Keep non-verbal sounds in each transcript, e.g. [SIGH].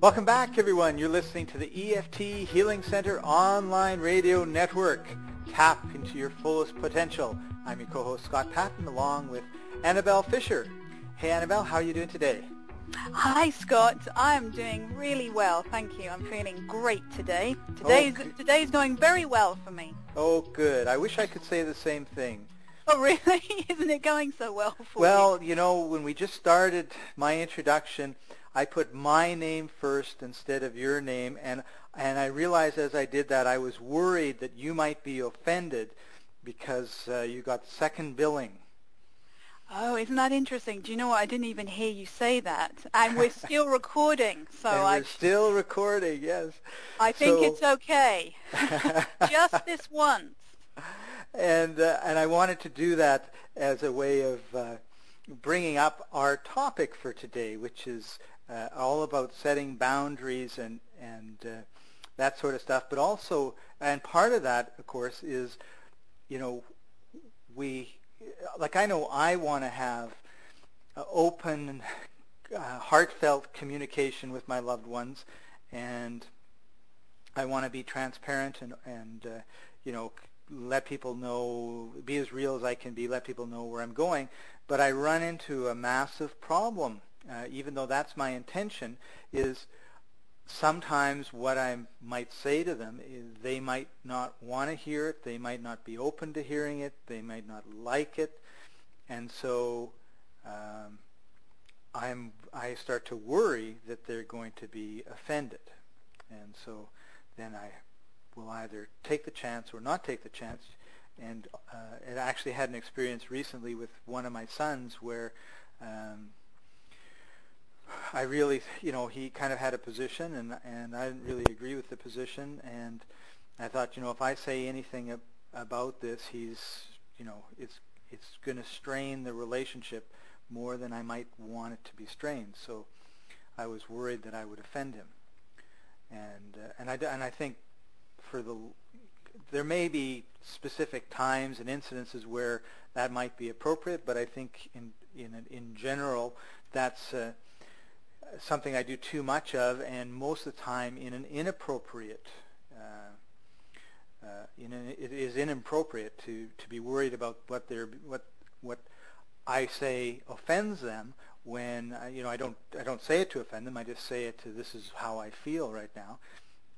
Welcome back, everyone. You're listening to the EFT Healing Center online radio network. Tap into your fullest potential. I'm your co-host, Scott Patton, along with Annabelle Fisher. Hey, Annabelle, how are you doing today? Hi, Scott. I'm doing really well, thank you. I'm feeling great today. Oh, today's, oh, today's going very well for me. Oh, good. I wish I could say the same thing. [LAUGHS] Oh, really? [LAUGHS] Isn't it going so well for well, you? Well, you know, when we just started my introduction, I put my name first instead of your name, and and I realized as I did that I was worried that you might be offended because uh, you got second billing. Oh, isn't that interesting? Do you know what? I didn't even hear you say that, and we're [LAUGHS] still recording. So and I we're still recording. Yes. I think so... it's okay. Just this once. And uh, and I wanted to do that as a way of uh, bringing up our topic for today, which is uh, all about setting boundaries and and uh, that sort of stuff. But also, and part of that, of course, is you know we like I know I want to have open, uh, heartfelt communication with my loved ones, and I want to be transparent and and uh, you know let people know, be as real as I can be, let people know where I'm going. But I run into a massive problem uh, even though that's my intention, is sometimes what I might say to them is they might not want to hear it, they might not be open to hearing it, they might not like it, and so um, I'm I start to worry that they're going to be offended, and so then I will either take the chance or not take the chance. And uh, I actually had an experience recently with one of my sons where um, I really, you know, he kind of had a position, and and I didn't really agree with the position, and I thought, you know, if I say anything ab- about this, he's, you know, it's it's going to strain the relationship more than I might want it to be strained. So I was worried that I would offend him, and uh, and I and I think for the there may be specific times and incidences where that might be appropriate, but I think in in in general that's uh, something I do too much of, and most of the time in an inappropriate. Uh, uh, in an, it is inappropriate to, to be worried about what they what what I say offends them when uh, you know I don't I don't say it to offend them. I just say it to this is how I feel right now.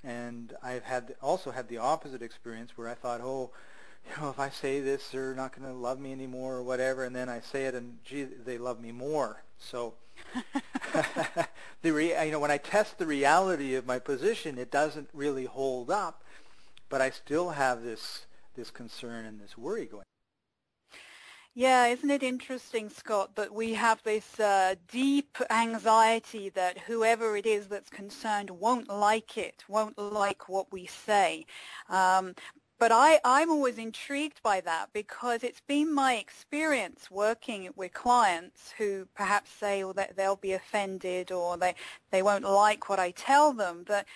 And I've had also had the opposite experience where I thought, oh, you know, if I say this, they're not going to love me anymore or whatever. And then I say it, and gee, they love me more. So [LAUGHS] the you know when I test the reality of my position, it doesn't really hold up, but I still have this this concern and this worry going. Yeah, isn't it interesting, Scott, that we have this uh, deep anxiety that whoever it is that's concerned won't like it, won't like what we say. Um, but I, I'm always intrigued by that because it's been my experience working with clients who perhaps say well, that they'll be offended or they, they won't like what I tell them. That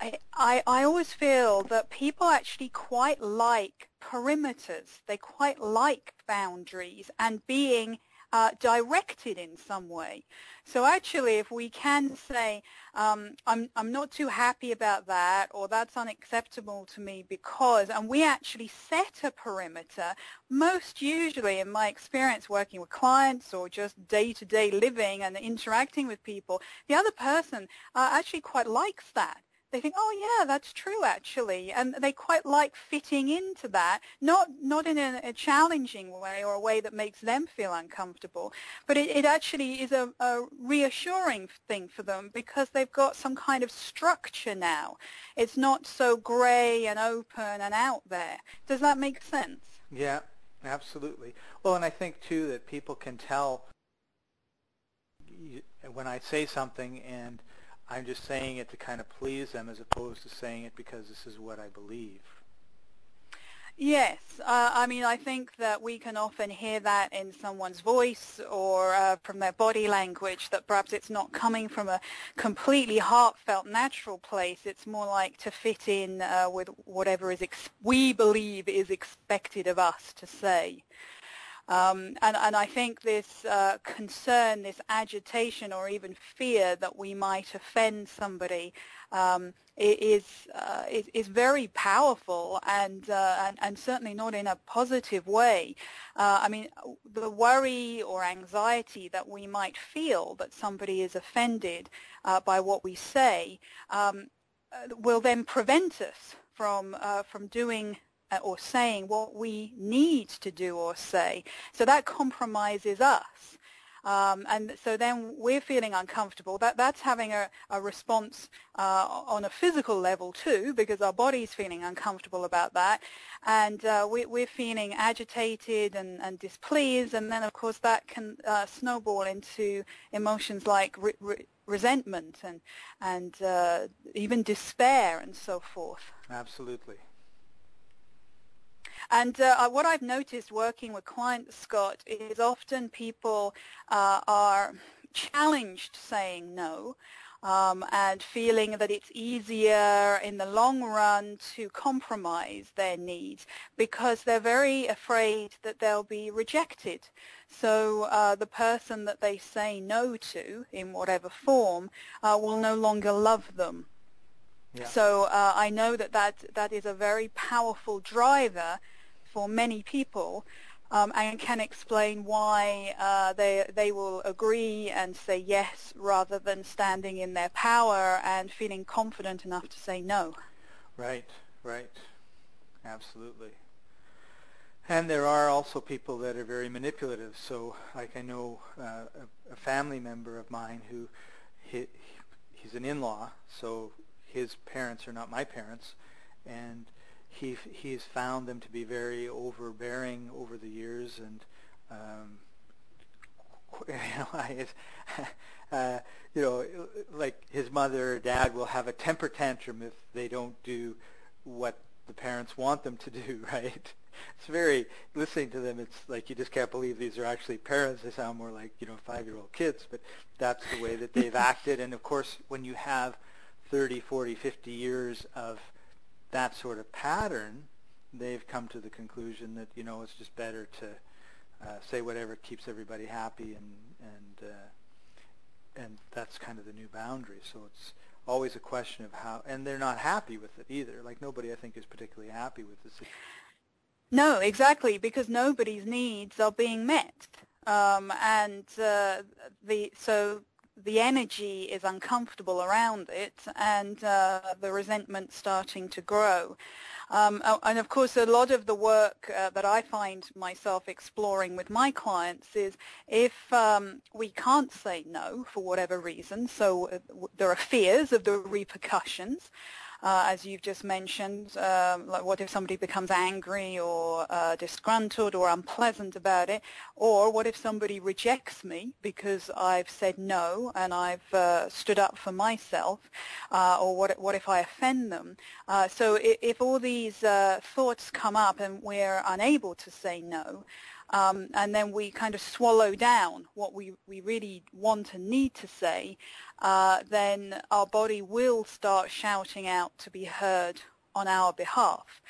I, I, always feel that people actually quite like perimeters. They quite like boundaries and being uh, directed in some way. So actually, if we can say, um, I'm, I'm not too happy about that, or that's unacceptable to me because, and we actually set a perimeter, most usually in my experience working with clients or just day-to-day living and interacting with people, the other person uh, actually quite likes that they think, oh yeah, that's true actually, and they quite like fitting into that, not not in a, a challenging way or a way that makes them feel uncomfortable, but it, it actually is a, a, reassuring thing for them because they've got some kind of structure now. It's not so grey and open and out there. Does that make sense? Yeah, absolutely. Well, and I think too that people can tell when I say something and I'm just saying it to kind of please them as opposed to saying it because this is what I believe. Yes, uh, I mean, I think that we can often hear that in someone's voice or uh, from their body language that perhaps it's not coming from a completely heartfelt, natural place. It's more like to fit in uh, with whatever is we believe is expected of us to say. Um, and, and, I think this uh, concern, this agitation or even fear that we might offend somebody um, is, uh, is, is very powerful and, uh, and, and certainly not in a positive way. Uh, I mean, the worry or anxiety that we might feel that somebody is offended uh, by what we say um, uh, will then prevent us from from doing or saying what we need to do or say. So that compromises us. Um, and so then we're feeling uncomfortable. That, that's having a, a response uh, on a physical level too, because our body's feeling uncomfortable about that. And uh, we, we're feeling agitated and, and, displeased. And then, of course, that can uh, snowball into emotions like re re resentment and, and uh, even despair and so forth. Absolutely. And uh, what I've noticed working with clients, Scott, is often people uh, are challenged saying no um, and feeling that it's easier in the long run to compromise their needs because they're very afraid that they'll be rejected. So uh, the person that they say no to in whatever form uh, will no longer love them. Yeah. So uh, I know that, that that is a very powerful driver for many people um, and can explain why uh, they they will agree and say yes rather than standing in their power and feeling confident enough to say no. Right, right, absolutely. And there are also people that are very manipulative. So, like I know uh, a, a, family member of mine who he, he's an in-law, so his parents are not my parents, and he he's found them to be very overbearing over the years, and um, [LAUGHS] you know, [LAUGHS] uh, you know, like his mother or dad will have a temper tantrum if they don't do what the parents want them to do, [LAUGHS] right? It's very listening to them. It's like you just can't believe these are actually parents. They sound more like you know five-year-old kids, but that's the way that they've acted. And of course, when you have 30, 40, 50 years of that sort of pattern, they've come to the conclusion that you know it's just better to uh, say whatever keeps everybody happy, and and uh, and that's kind of the new boundary. So it's always a question of how, and they're not happy with it either. Like nobody, I think, is particularly happy with this. No, exactly, because nobody's needs are being met, um, and uh, the so the energy is uncomfortable around it and uh, the resentment starting to grow. Um, and of course, a lot of the work uh, that I find myself exploring with my clients is if um, we can't say no for whatever reason, so uh, there are fears of the repercussions, uh, as you've just mentioned, um, like what if somebody becomes angry or uh, disgruntled or unpleasant about it, or what if somebody rejects me because I've said no and I've uh, stood up for myself, uh, or what, what if I offend them? Uh, so if, if, all these uh, thoughts come up and we're unable to say no, um, and then we kind of swallow down what we, we really want and need to say, uh, then our body will start shouting out to be heard on our behalf.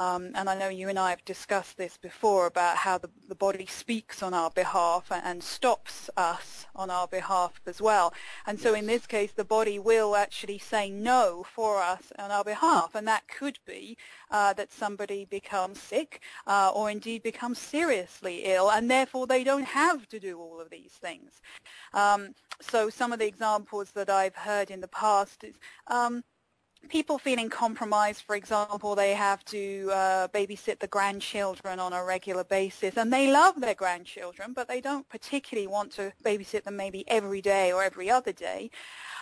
Um, and I know you and I have discussed this before about how the, the body speaks on our behalf and, and, stops us on our behalf as well. And so yes. in this case, the body will actually say no for us on our behalf. And that could be uh, that somebody becomes sick uh, or indeed becomes seriously ill, and therefore they don't have to do all of these things. Um, so some of the examples that I've heard in the past is um, people feeling compromised, for example, they have to uh, babysit the grandchildren on a regular basis, and they love their grandchildren, but they don't particularly want to babysit them maybe every day or every other day.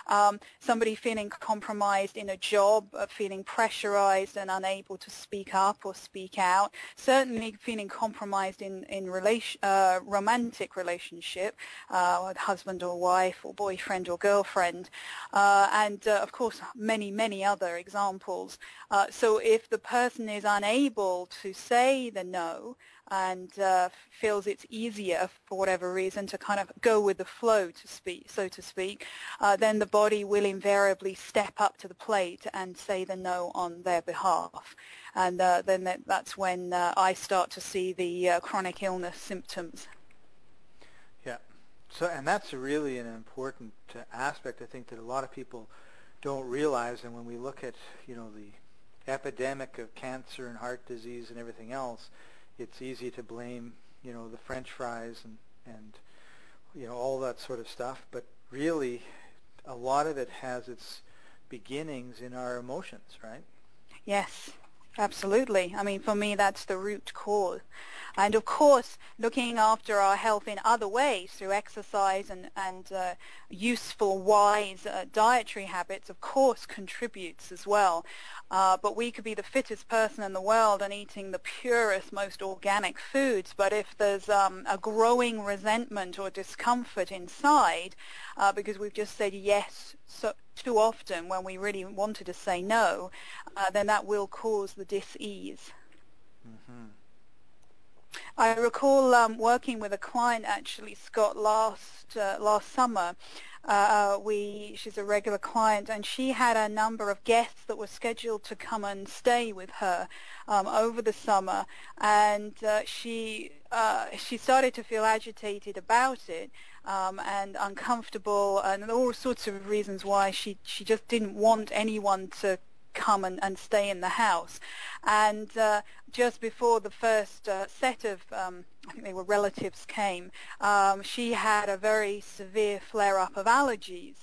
Um, somebody feeling compromised in a job, uh, feeling pressurized and unable to speak up or speak out, certainly feeling compromised in, in relation, uh, romantic relationship, uh, with husband or wife or boyfriend or girlfriend, uh, and uh, of course many, many other examples. Uh, so if the person is unable to say the no and uh, feels it's easier for whatever reason to kind of go with the flow, to speak, so to speak, uh, then the body will invariably step up to the plate and say the no on their behalf. And uh, then that, that's when uh, I start to see the uh, chronic illness symptoms. Yeah. So, and that's really an important aspect, I think, that a lot of people don't realize. And when we look at, you know, the epidemic of cancer and heart disease and everything else, it's easy to blame, you know, the French fries and, and you know, all that sort of stuff. But really, a lot of it has its beginnings in our emotions, right? Yes, absolutely. I mean, for me, that's the root cause. And of course, looking after our health in other ways through exercise and, and uh, useful, wise uh, dietary habits, of course, contributes as well. Uh, but we could be the fittest person in the world and eating the purest, most organic foods. But if there's um, a growing resentment or discomfort inside uh, because we've just said yes so, too often when we really wanted to say no, uh, then that will cause the dis-ease. Mm-hmm. I recall um, working with a client actually, Scott, last uh, last summer. Uh, we she's a regular client, and she had a number of guests that were scheduled to come and stay with her um, over the summer, and uh, she uh, she started to feel agitated about it um, and uncomfortable, and all sorts of reasons why she she just didn't want anyone to come and, and stay in the house. And uh, just before the first uh, set of, um, I think they were relatives came, um, she had a very severe flare-up of allergies.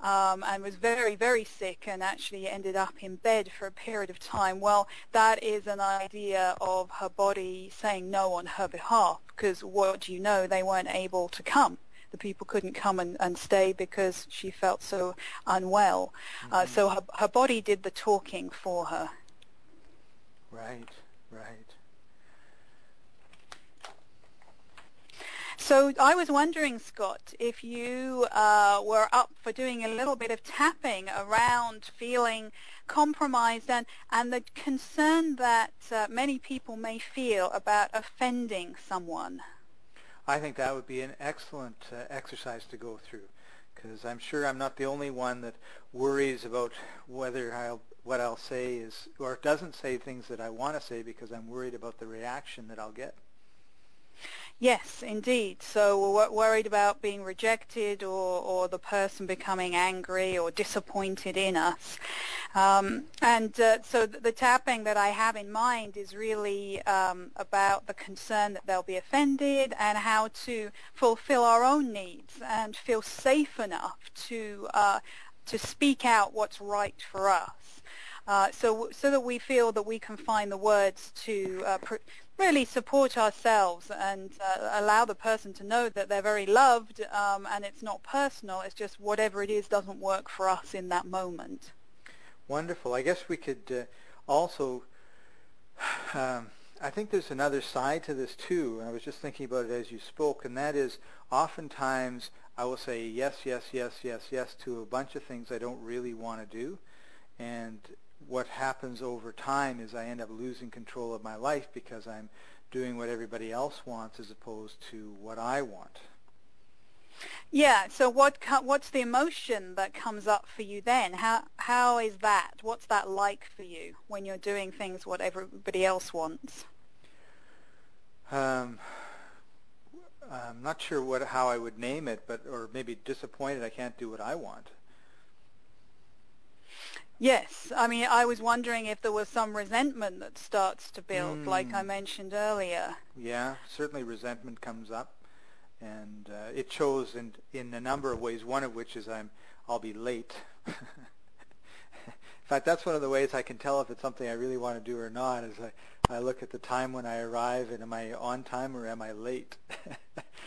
Um, and was very, very sick and actually ended up in bed for a period of time. Well, that is an idea of her body saying no on her behalf because what do you know, they weren't able to come the people couldn't come and, and stay because she felt so unwell. Uh, mm-hmm. Uh, so her, her body did the talking for her. Right, right. So I was wondering, Scott, if you uh, were up for doing a little bit of tapping around feeling compromised and, and the concern that uh, many people may feel about offending someone. I think that would be an excellent uh, exercise to go through because I'm sure I'm not the only one that worries about whether I'll, what I'll say is or doesn't say things that I want to say because I'm worried about the reaction that I'll get. Yes, indeed. So we're worried about being rejected or, or the person becoming angry or disappointed in us. Um, and uh, so the, the, tapping that I have in mind is really um, about the concern that they'll be offended and how to fulfill our own needs and feel safe enough to uh, to speak out what's right for us. Uh, so, so that we feel that we can find the words to uh, pr- really support ourselves and uh, allow the person to know that they're very loved um, and it's not personal, it's just whatever it is doesn't work for us in that moment. Wonderful. I guess we could uh, also, [SIGHS] um, I think there's another side to this too. I was just thinking about it as you spoke, and that is oftentimes I will say yes, yes, yes, yes, yes to a bunch of things I don't really want to do. And what happens over time is I end up losing control of my life because I'm doing what everybody else wants as opposed to what I want. Yeah. So what what's the emotion that comes up for you then? How how is that? What's that like for you when you're doing things what everybody else wants? Um, I'm not sure what how I would name it, but or maybe disappointed I can't do what I want. Yes, I mean, I was wondering if there was some resentment that starts to build, mm. like I hmm. mentioned earlier. Yeah, certainly resentment comes up, and uh, it shows in in a number of ways. One of which is I'm I'll be late. [LAUGHS] in fact, that's one of the ways I can tell if it's something I really want to do or not. Is I I look at the time when I arrive, and am I on time or am I late? [LAUGHS]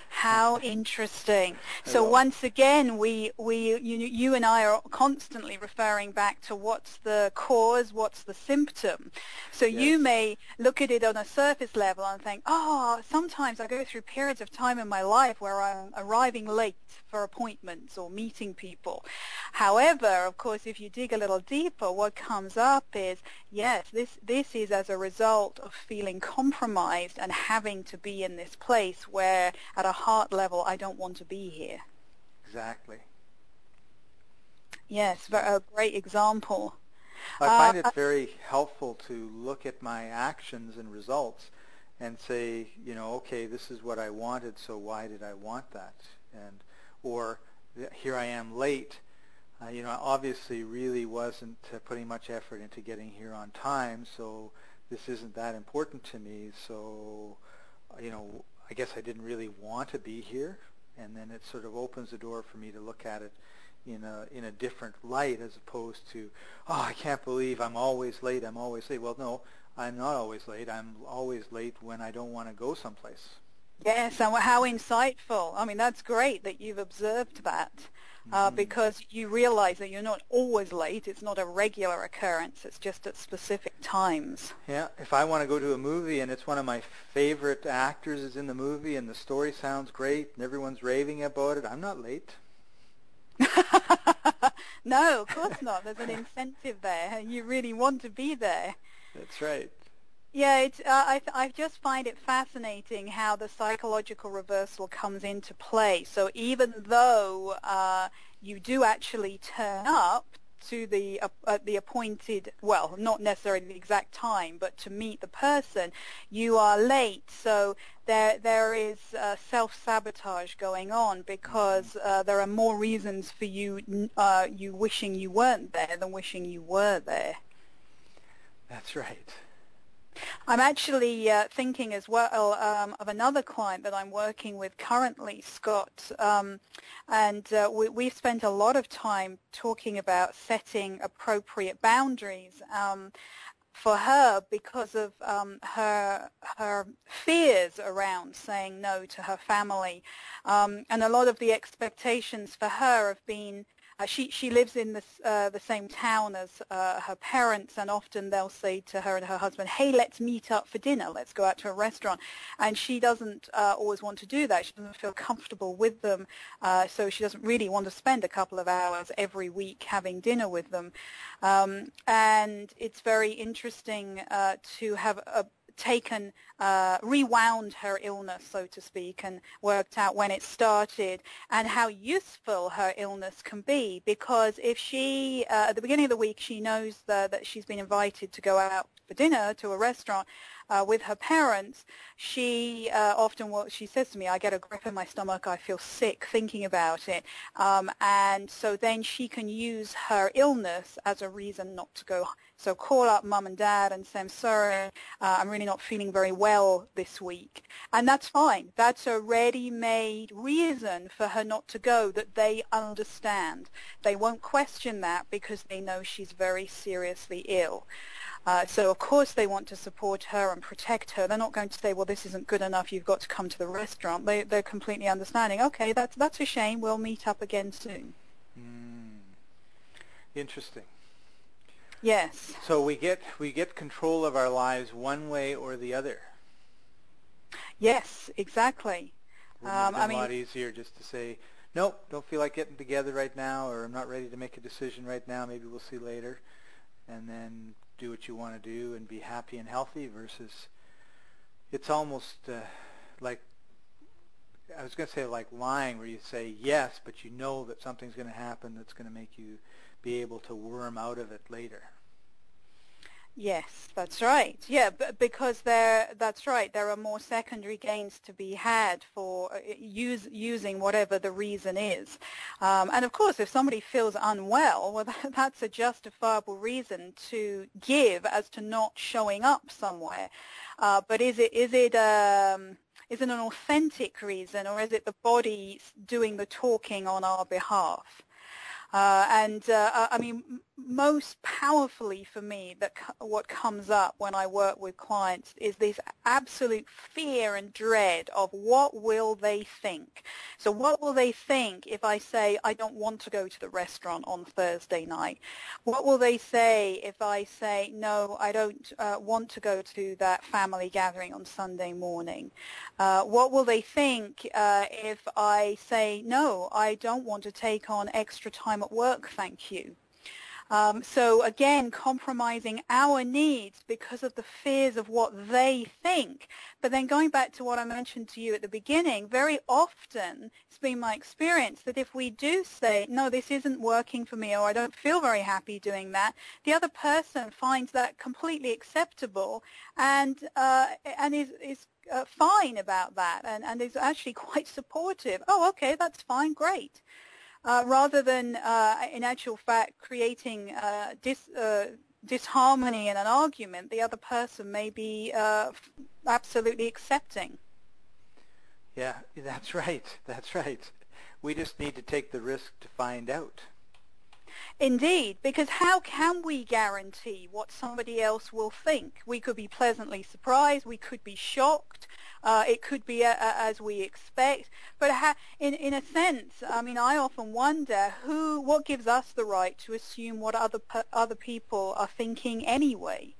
How interesting. So once again, we, we, you, you and I are constantly referring back to what's the cause, what's the symptom. So yes. you may look at it on a surface level and think, oh, sometimes I go through periods of time in my life where I'm arriving late for appointments or meeting people. However, of course, if you dig a little deeper, what comes up is, yes, this, this is as a result of feeling compromised and having to be in this place where at a heart level I don't want to be here. Exactly. Yes, a great example. I find uh, it very helpful to look at my actions and results and say, you know, okay, this is what I wanted, so why did I want that? And or here I am late. Uh, you know, I obviously really wasn't uh, putting much effort into getting here on time, so this isn't that important to me. So, you know, I guess I didn't really want to be here, and then it sort of opens the door for me to look at it in a in a different light as opposed to, oh, I can't believe I'm always late. I'm always late. Well, no, I'm not always late. I'm always late when I don't want to go someplace. Yes, and how insightful. I mean, that's great that you've observed that uh, mm-hmm. because you realize that you're not always late. It's not a regular occurrence. It's just at specific times. Yeah, if I want to go to a movie and it's one of my favorite actors is in the movie and the story sounds great and everyone's raving about it, I'm not late. [LAUGHS] no, of course not. There's an incentive there. You really want to be there. That's right. Yeah, it's, uh, I, I just find it fascinating how the psychological reversal comes into play. So even though uh, you do actually turn up to the uh, the appointed, well, not necessarily the exact time, but to meet the person, you are late. So there there is uh, self-sabotage going on because uh, there are more reasons for you uh, you wishing you weren't there than wishing you were there. That's right. I'm actually uh, thinking as well um, of another client that I'm working with currently, Scott, um, and uh, we, have spent a lot of time talking about setting appropriate boundaries. Um, for her because of um, her her fears around saying no to her family, um, and a lot of the expectations for her have been uh, she she lives in this, uh, the same town as uh, her parents, and often they'll say to her and her husband, "Hey, let's meet up for dinner. Let's go out to a restaurant." And she doesn't uh, always want to do that. She doesn't feel comfortable with them, uh, so she doesn't really want to spend a couple of hours every week having dinner with them. Um, and it's very interesting uh, to have a taken, uh, rewound her illness, so to speak, and worked out when it started and how useful her illness can be. Because if she, uh, at the beginning of the week, she knows that, that she's been invited to go out for dinner to a restaurant, uh, with her parents, she uh, often, what she says to me, I get a grip in my stomach, I feel sick thinking about it. Um, and so then she can use her illness as a reason not to go. So call up mum and dad and say, I'm sorry, uh, I'm really not feeling very well this week. And that's fine. That's a ready-made reason for her not to go that they understand. They won't question that because they know she's very seriously ill. Uh, so of course they want to support her and protect her. They're not going to say, well, this isn't good enough. You've got to come to the restaurant. They, they're completely understanding. Okay, that's that's a shame. We'll meet up again soon. Mm. Interesting. Yes. So we get we get control of our lives one way or the other. Yes, exactly. Um, I mean, a lot easier just to say, nope, don't feel like getting together right now, or I'm not ready to make a decision right now. Maybe we'll see later, and then do what you want to do and be happy and healthy versus it's almost uh, like I was going to say like lying where you say yes but you know that something's going to happen that's going to make you be able to worm out of it later. Yes, that's right. Yeah, because there, that's right. There are more secondary gains to be had for uh, use, using whatever the reason is. Um, and of course, if somebody feels unwell, well, [LAUGHS] that's a justifiable reason to give as to not showing up somewhere. Uh, but is it is it um, is it an authentic reason, or is it the body doing the talking on our behalf? Uh, and uh, I mean, most powerfully for me, that what comes up when I work with clients is this absolute fear and dread of what will they think. So what will they think if I say I don't want to go to the restaurant on Thursday night? What will they say if I say no, I don't uh, want to go to that family gathering on Sunday morning? Uh, what will they think uh, if I say no, I don't want to take on extra time at work, thank you. Um, so again, compromising our needs because of the fears of what they think. But then going back to what I mentioned to you at the beginning, very often it's been my experience that if we do say, no, this isn't working for me or I don't feel very happy doing that, the other person finds that completely acceptable and, uh, and is, is uh, fine about that and, and is actually [LAUGHS] quite supportive. Oh, okay, that's fine, great uh, rather than, uh, in actual fact, creating uh, dis, uh, disharmony in an argument, the other person may be uh, absolutely accepting. Yeah, that's right. That's right. We just need to take the risk to find out. Indeed, because how can we guarantee what somebody else will think? We could be pleasantly surprised, we could be shocked, uh, it could be a, a, as we expect, but ha- in in a sense, I mean, I often wonder who, what gives us the right to assume what other other people are thinking anyway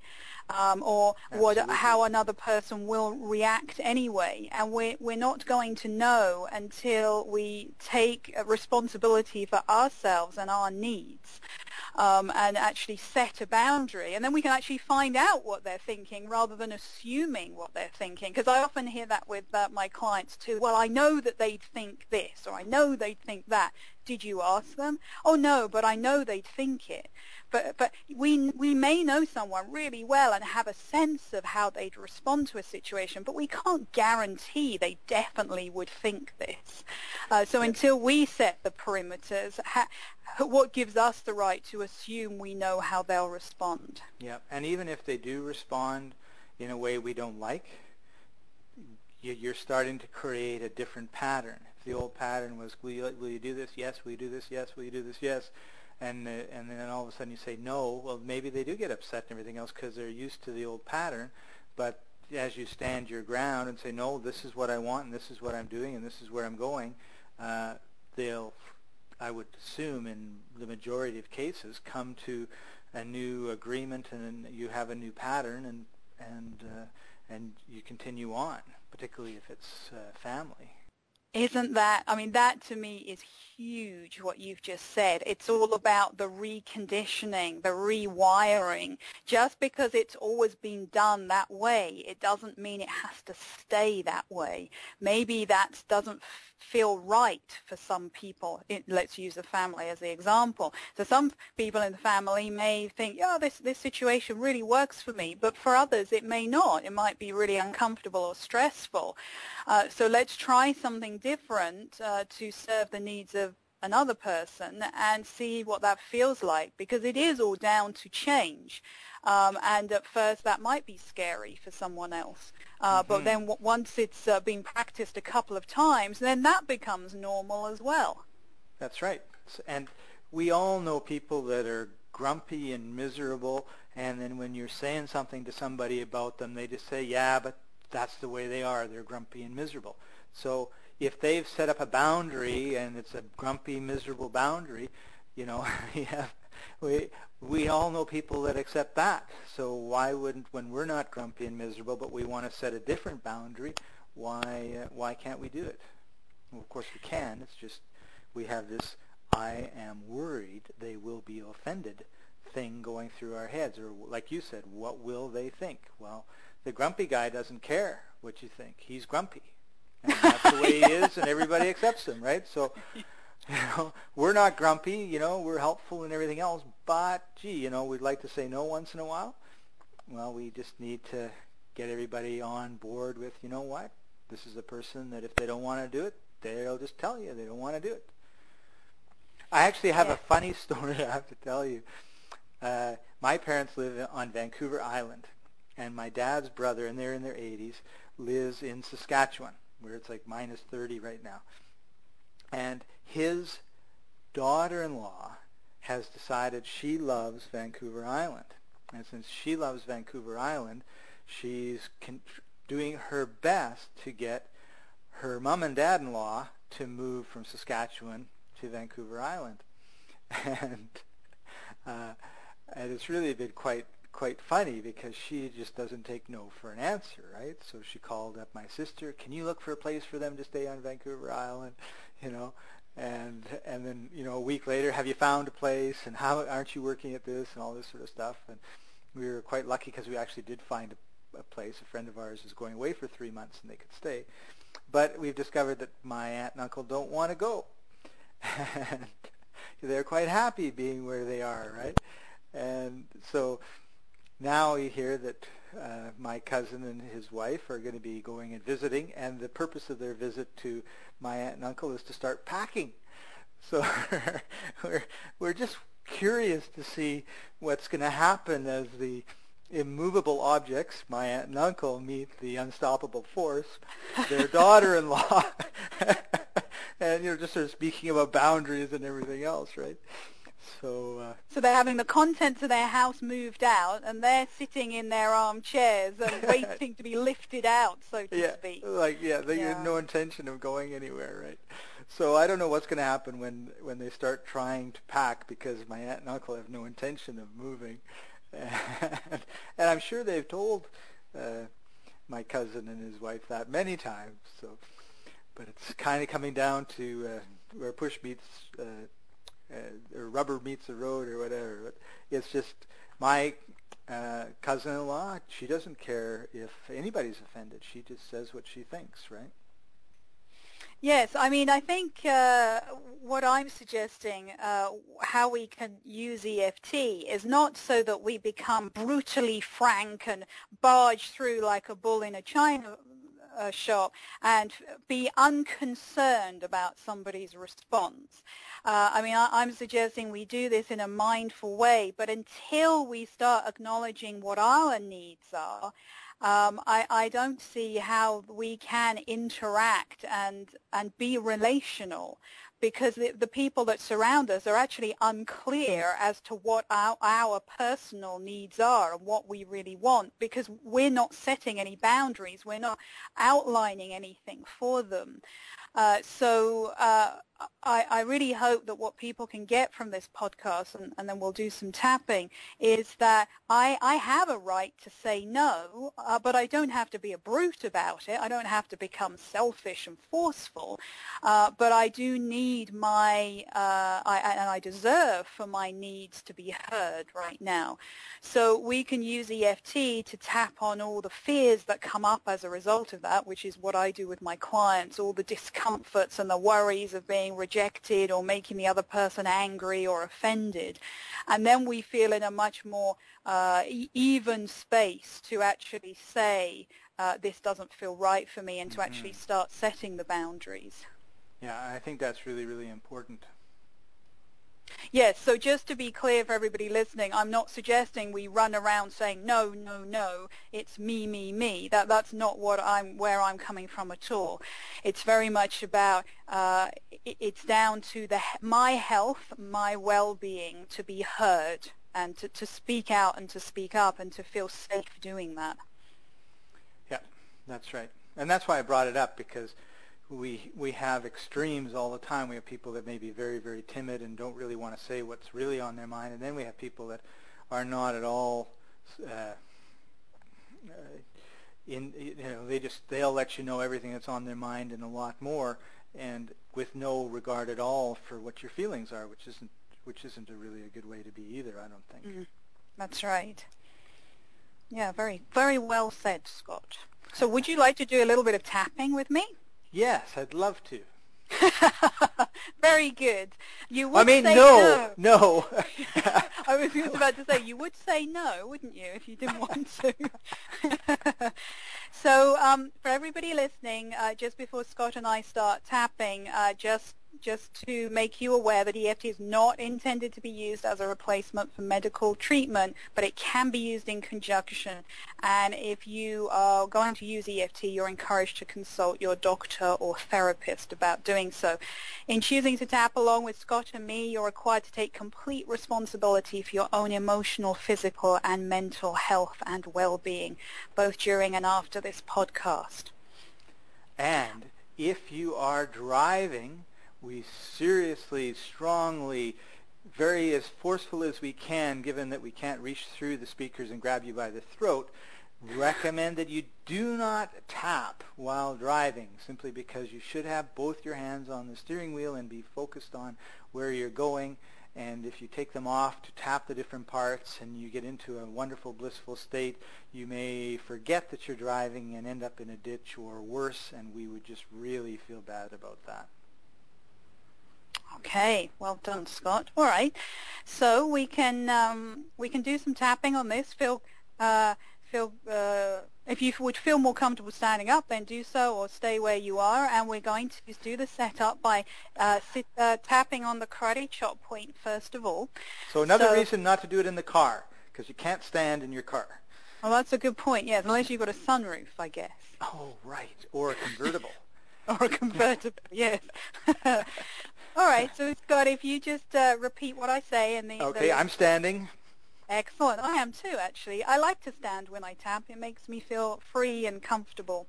um, or what, how another person will react anyway. And we're, we're not going to know until we take responsibility for ourselves and our needs um, and actually set a boundary. And then we can actually find out what they're thinking rather than assuming what they're thinking. Because I often hear that with uh, my clients too. Well, I know that they'd think this or I know they'd think that. Did you ask them? Oh no, but I know they'd think it. But but we we may know someone really well and have a sense of how they'd respond to a situation, but we can't guarantee they definitely would think this. Uh, so until we set the perimeters, ha, what gives us the right to assume we know how they'll respond? Yeah, and even if they do respond in a way we don't like, you're starting to create a different pattern the old pattern was, will you, will you do this? Yes. Will you do this? Yes. Will you do this? Yes. And uh, and then all of a sudden you say no. Well, maybe they do get upset and everything else because they're used to the old pattern. But as you stand your ground and say no, this is what I want and this is what I'm doing and this is where I'm going, uh, they'll, I would assume, in the majority of cases, come to a new agreement and you have a new pattern and and uh, and you continue on, particularly if it's uh, family. Isn't that, I mean, that to me is huge what you've just said. It's all about the reconditioning, the rewiring. Just because it's always been done that way, it doesn't mean it has to stay that way. Maybe that doesn't feel right for some people. It, let's use the family as the example. So some people in the family may think, oh, this, this situation really works for me, but for others it may not. It might be really uncomfortable or stressful. Uh, so let's try something different uh, to serve the needs of another person and see what that feels like because it is all down to change. Um, and at first that might be scary for someone else. Uh, mm-hmm. But then w- once it's uh, been practiced a couple of times, then that becomes normal as well. That's right. And we all know people that are grumpy and miserable, and then when you're saying something to somebody about them, they just say, yeah, but that's the way they are. They're grumpy and miserable. So if they've set up a boundary and it's a grumpy, miserable boundary, you know, [LAUGHS] we we we all know people that accept that. So why wouldn't when we're not grumpy and miserable, but we want to set a different boundary? Why uh, why can't we do it? Well, of course we can. It's just we have this I am worried they will be offended thing going through our heads, or like you said, what will they think? Well, the grumpy guy doesn't care what you think. He's grumpy, and that's the way he is, and everybody accepts him, right? So [LAUGHS] You know, we're not grumpy, you know, we're helpful and everything else, but gee, you know, we'd like to say no once in a while. Well, we just need to get everybody on board with, you know what, this is a person that if they don't want to do it, they'll just tell you they don't want to do it. I actually have yeah. a funny [LAUGHS] story I have to tell you. Uh, my parents live on Vancouver Island, and my dad's brother, and they're in their 80s, lives in Saskatchewan, where it's like minus 30 right now. And his daughter-in-law has decided she loves Vancouver Island. And since she loves Vancouver Island, she's doing her best to get her mom and dad-in-law to move from Saskatchewan to Vancouver Island. [LAUGHS] And, uh, and it's really been quite quite funny because she just doesn't take no for an answer, right? So she called up my sister, can you look for a place for them to stay on Vancouver Island, [LAUGHS] you know? And and then, you know, a week later, have you found a place and how aren't you working at this and all this sort of stuff. And we were quite lucky because we actually did find a, a place. A friend of ours is going away for three months and they could stay. But we've discovered that my aunt and uncle don't want to go. [LAUGHS] and they're quite happy being where they are, right? And so now we hear that uh, my cousin and his wife are going to be going and visiting, and the purpose of their visit to my aunt and uncle is to start packing. So [LAUGHS] we're we're just curious to see what's going to happen as the immovable objects, my aunt and uncle, meet the unstoppable force, their [LAUGHS] daughter-in-law, [LAUGHS] and you know just sort of speaking about boundaries and everything else, right? So, uh, so they're having the contents of their house moved out, and they're sitting in their armchairs and [LAUGHS] waiting to be lifted out, so to yeah, speak. Like yeah, they yeah. have no intention of going anywhere, right? So I don't know what's going to happen when when they start trying to pack because my aunt and uncle have no intention of moving, [LAUGHS] and, and I'm sure they've told uh, my cousin and his wife that many times. So, but it's kind of coming down to uh, where push meets uh, or rubber meets the road or whatever. It's just my uh, cousin-in-law. She doesn't care if anybody's offended. She just says what she thinks, right? Yes, I mean, I think uh, what I'm suggesting, uh, how we can use EFT, is not so that we become brutally frank and barge through like a bull in a china uh, shop and be unconcerned about somebody's response. Uh, I mean, I, am suggesting we do this in a mindful way, but until we start acknowledging what our needs are, um, I, I, don't see how we can interact and and be relational because the, the, people that surround us are actually unclear as to what our, our personal needs are and what we really want because we're not setting any boundaries. We're not outlining anything for them. Uh, so uh, I, I, really hope that what people can get from this podcast, and, and then we'll do some tapping, is that I, I have a right to say no, uh, but I don't have to be a brute about it. I don't have to become selfish and forceful, uh, but I do need my, uh, I, and I deserve for my needs to be heard right now. So we can use EFT to tap on all the fears that come up as a result of that, which is what I do with my clients, all the discomforts and the worries of being rejected or making the other person angry or offended. And then we feel in a much more uh, even space to actually say, uh, this doesn't feel right for me and to mm-hmm. actually start setting the boundaries. Yeah, I think that's really, really important. Yes, so just to be clear for everybody listening, I'm not suggesting we run around saying no, no, no, it's me, me, me. That that's not what I'm where I'm coming from at all. It's very much about uh, it's down to the my health, my well-being to be heard and to, to speak out and to speak up and to feel safe doing that. Yeah, that's right. And that's why I brought it up because we we have extremes all the time. We have people that may be very very timid and don't really want to say what's really on their mind, and then we have people that are not at all. Uh, uh, in you know they just they'll let you know everything that's on their mind and a lot more, and with no regard at all for what your feelings are, which isn't which isn't a really a good way to be either. I don't think. Mm, that's right. Yeah, very very well said, Scott. So would you like to do a little bit of tapping with me? Yes, I'd love to. [LAUGHS] Very good. You would I mean, say no, no. no. [LAUGHS] I was just about to say you would say no, wouldn't you, if you didn't want to? [LAUGHS] so, um, for everybody listening, uh, just before Scott and I start tapping, uh, just just to make you aware that EFT is not intended to be used as a replacement for medical treatment, but it can be used in conjunction. And if you are going to use EFT, you're encouraged to consult your doctor or therapist about doing so. In choosing to tap along with Scott and me, you're required to take complete responsibility for your own emotional, physical, and mental health and well-being, both during and after this podcast. And if you are driving, we seriously, strongly, very as forceful as we can, given that we can't reach through the speakers and grab you by the throat, recommend that you do not tap while driving, simply because you should have both your hands on the steering wheel and be focused on where you're going and if you take them off to tap the different parts and you get into a wonderful blissful state, you may forget that you're driving and end up in a ditch or worse, and we would just really feel bad about that. Okay, well done, Scott. All right, so we can um, we can do some tapping on this. Feel uh, feel uh, if you would feel more comfortable standing up, then do so or stay where you are. And we're going to just do the setup by uh, sit, uh, tapping on the karate chop point first of all. So another so, reason not to do it in the car, because you can't stand in your car. Well, that's a good point, yes, unless you've got a sunroof, I guess. Oh, right, or a convertible. [LAUGHS] or a convertible, yes. [LAUGHS] All right, so Scott, if you just uh, repeat what I say and the... Okay, the... I'm standing. Excellent. I am too, actually. I like to stand when I tap. It makes me feel free and comfortable.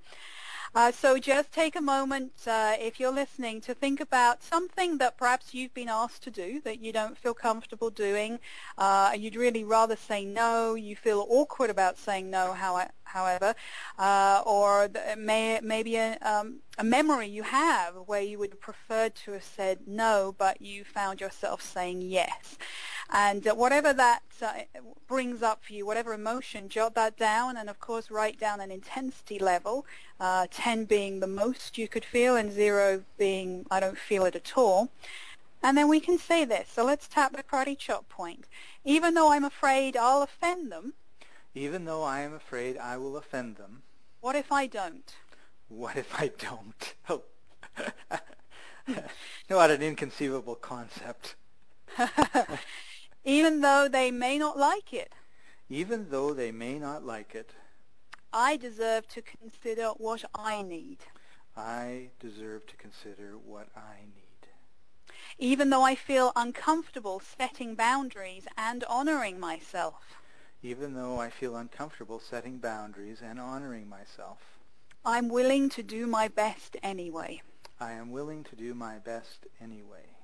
Uh, so just take a moment, uh, if you're listening, to think about something that perhaps you've been asked to do that you don't feel comfortable doing. Uh, you'd really rather say no. You feel awkward about saying no, however, uh, or may, maybe a, um, a memory you have where you would have preferred to have said no, but you found yourself saying yes. And uh, whatever that uh, brings up for you, whatever emotion, jot that down and of course write down an intensity level, uh, 10 being the most you could feel and 0 being I don't feel it at all. And then we can say this. So let's tap the karate chop point. Even though I'm afraid I'll offend them. Even though I am afraid I will offend them. What if I don't? What if I don't? [LAUGHS] Oh. [LAUGHS] what an inconceivable concept. [LAUGHS] Even though they may not like it. Even though they may not like it. I deserve to consider what I need. I deserve to consider what I need. Even though I feel uncomfortable setting boundaries and honoring myself. Even though I feel uncomfortable setting boundaries and honoring myself. I'm willing to do my best anyway. I am willing to do my best anyway.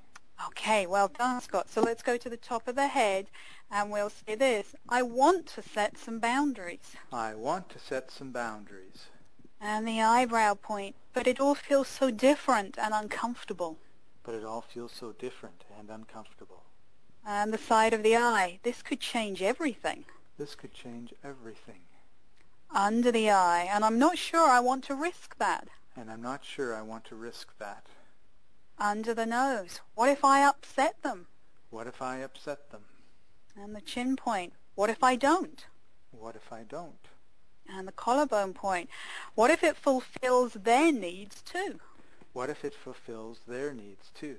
Okay, well done, Scott. So let's go to the top of the head and we'll say this. I want to set some boundaries. I want to set some boundaries. And the eyebrow point. But it all feels so different and uncomfortable. But it all feels so different and uncomfortable. And the side of the eye. This could change everything. This could change everything. Under the eye. And I'm not sure I want to risk that. And I'm not sure I want to risk that. Under the nose. What if I upset them? What if I upset them? And the chin point. What if I don't? What if I don't? And the collarbone point. What if it fulfills their needs too? What if it fulfills their needs too?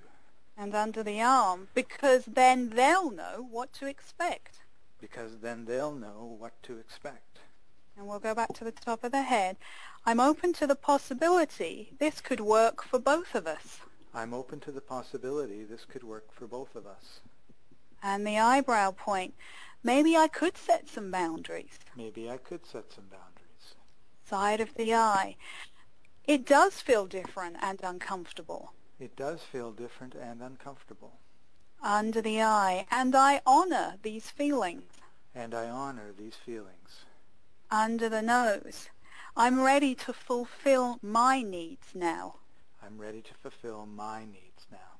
And under the arm. Because then they'll know what to expect. Because then they'll know what to expect. And we'll go back to the top of the head. I'm open to the possibility this could work for both of us. I'm open to the possibility this could work for both of us. And the eyebrow point. Maybe I could set some boundaries. Maybe I could set some boundaries. Side of the eye. It does feel different and uncomfortable. It does feel different and uncomfortable. Under the eye. And I honor these feelings. And I honor these feelings. Under the nose. I'm ready to fulfill my needs now. I'm ready to fulfill my needs now.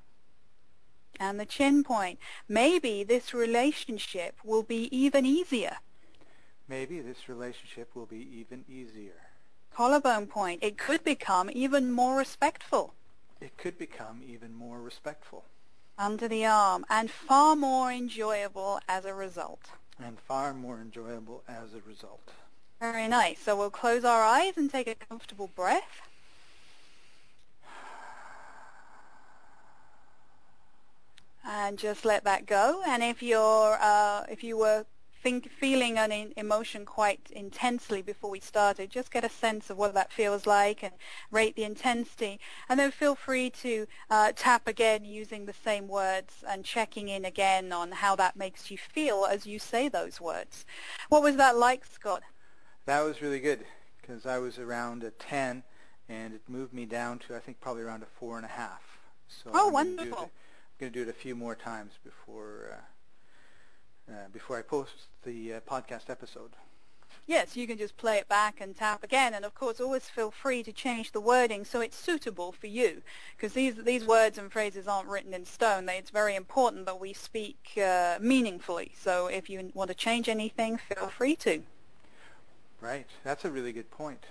And the chin point. Maybe this relationship will be even easier. Maybe this relationship will be even easier. Collarbone point. It could become even more respectful. It could become even more respectful. Under the arm. And far more enjoyable as a result. And far more enjoyable as a result. Very nice. So we'll close our eyes and take a comfortable breath. And just let that go. And if you're uh, if you were think, feeling an emotion quite intensely before we started, just get a sense of what that feels like and rate the intensity. And then feel free to uh, tap again using the same words and checking in again on how that makes you feel as you say those words. What was that like, Scott? That was really good because I was around a 10 and it moved me down to I think probably around a four and a half. So oh, I'm wonderful! Going to do it a few more times before uh, uh, before I post the uh, podcast episode. Yes, you can just play it back and tap again, and of course, always feel free to change the wording so it's suitable for you, because these these words and phrases aren't written in stone. They, it's very important that we speak uh, meaningfully. So if you want to change anything, feel free to. Right, that's a really good point.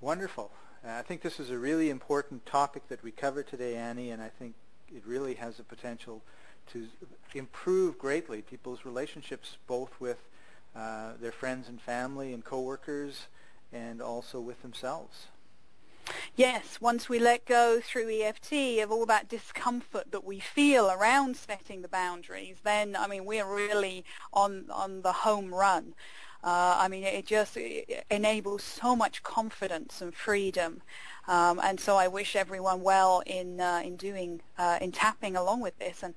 Wonderful. Uh, I think this is a really important topic that we covered today, Annie, and I think it really has the potential to improve greatly people's relationships both with uh, their friends and family and coworkers and also with themselves. Yes, once we let go through EFT of all that discomfort that we feel around setting the boundaries, then I mean we're really on on the home run. Uh, I mean, it just it enables so much confidence and freedom. Um, and so I wish everyone well in uh, in doing uh, in tapping along with this, and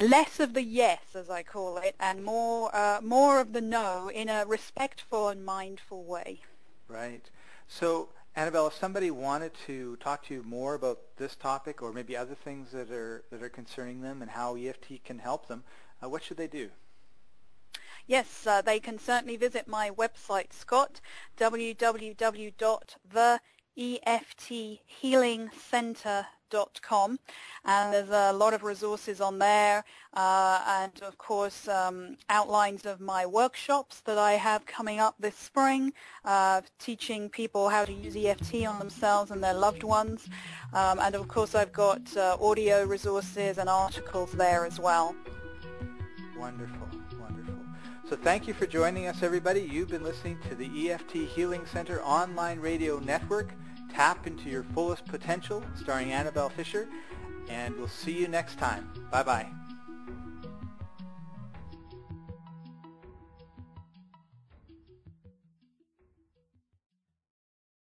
less of the yes, as I call it, and more uh, more of the no in a respectful and mindful way. Right. So, Annabelle, if somebody wanted to talk to you more about this topic, or maybe other things that are that are concerning them, and how EFT can help them, uh, what should they do? Yes, uh, they can certainly visit my website, Scott, www.theefthealingcenter.com and there's a lot of resources on there uh, and of course um, outlines of my workshops that I have coming up this spring uh, teaching people how to use EFT on themselves and their loved ones um, and of course I've got uh, audio resources and articles there as well. Wonderful, wonderful. So thank you for joining us, everybody. You've been listening to the EFT Healing Center online radio network. Tap into your fullest potential, starring Annabelle Fisher. And we'll see you next time. Bye-bye.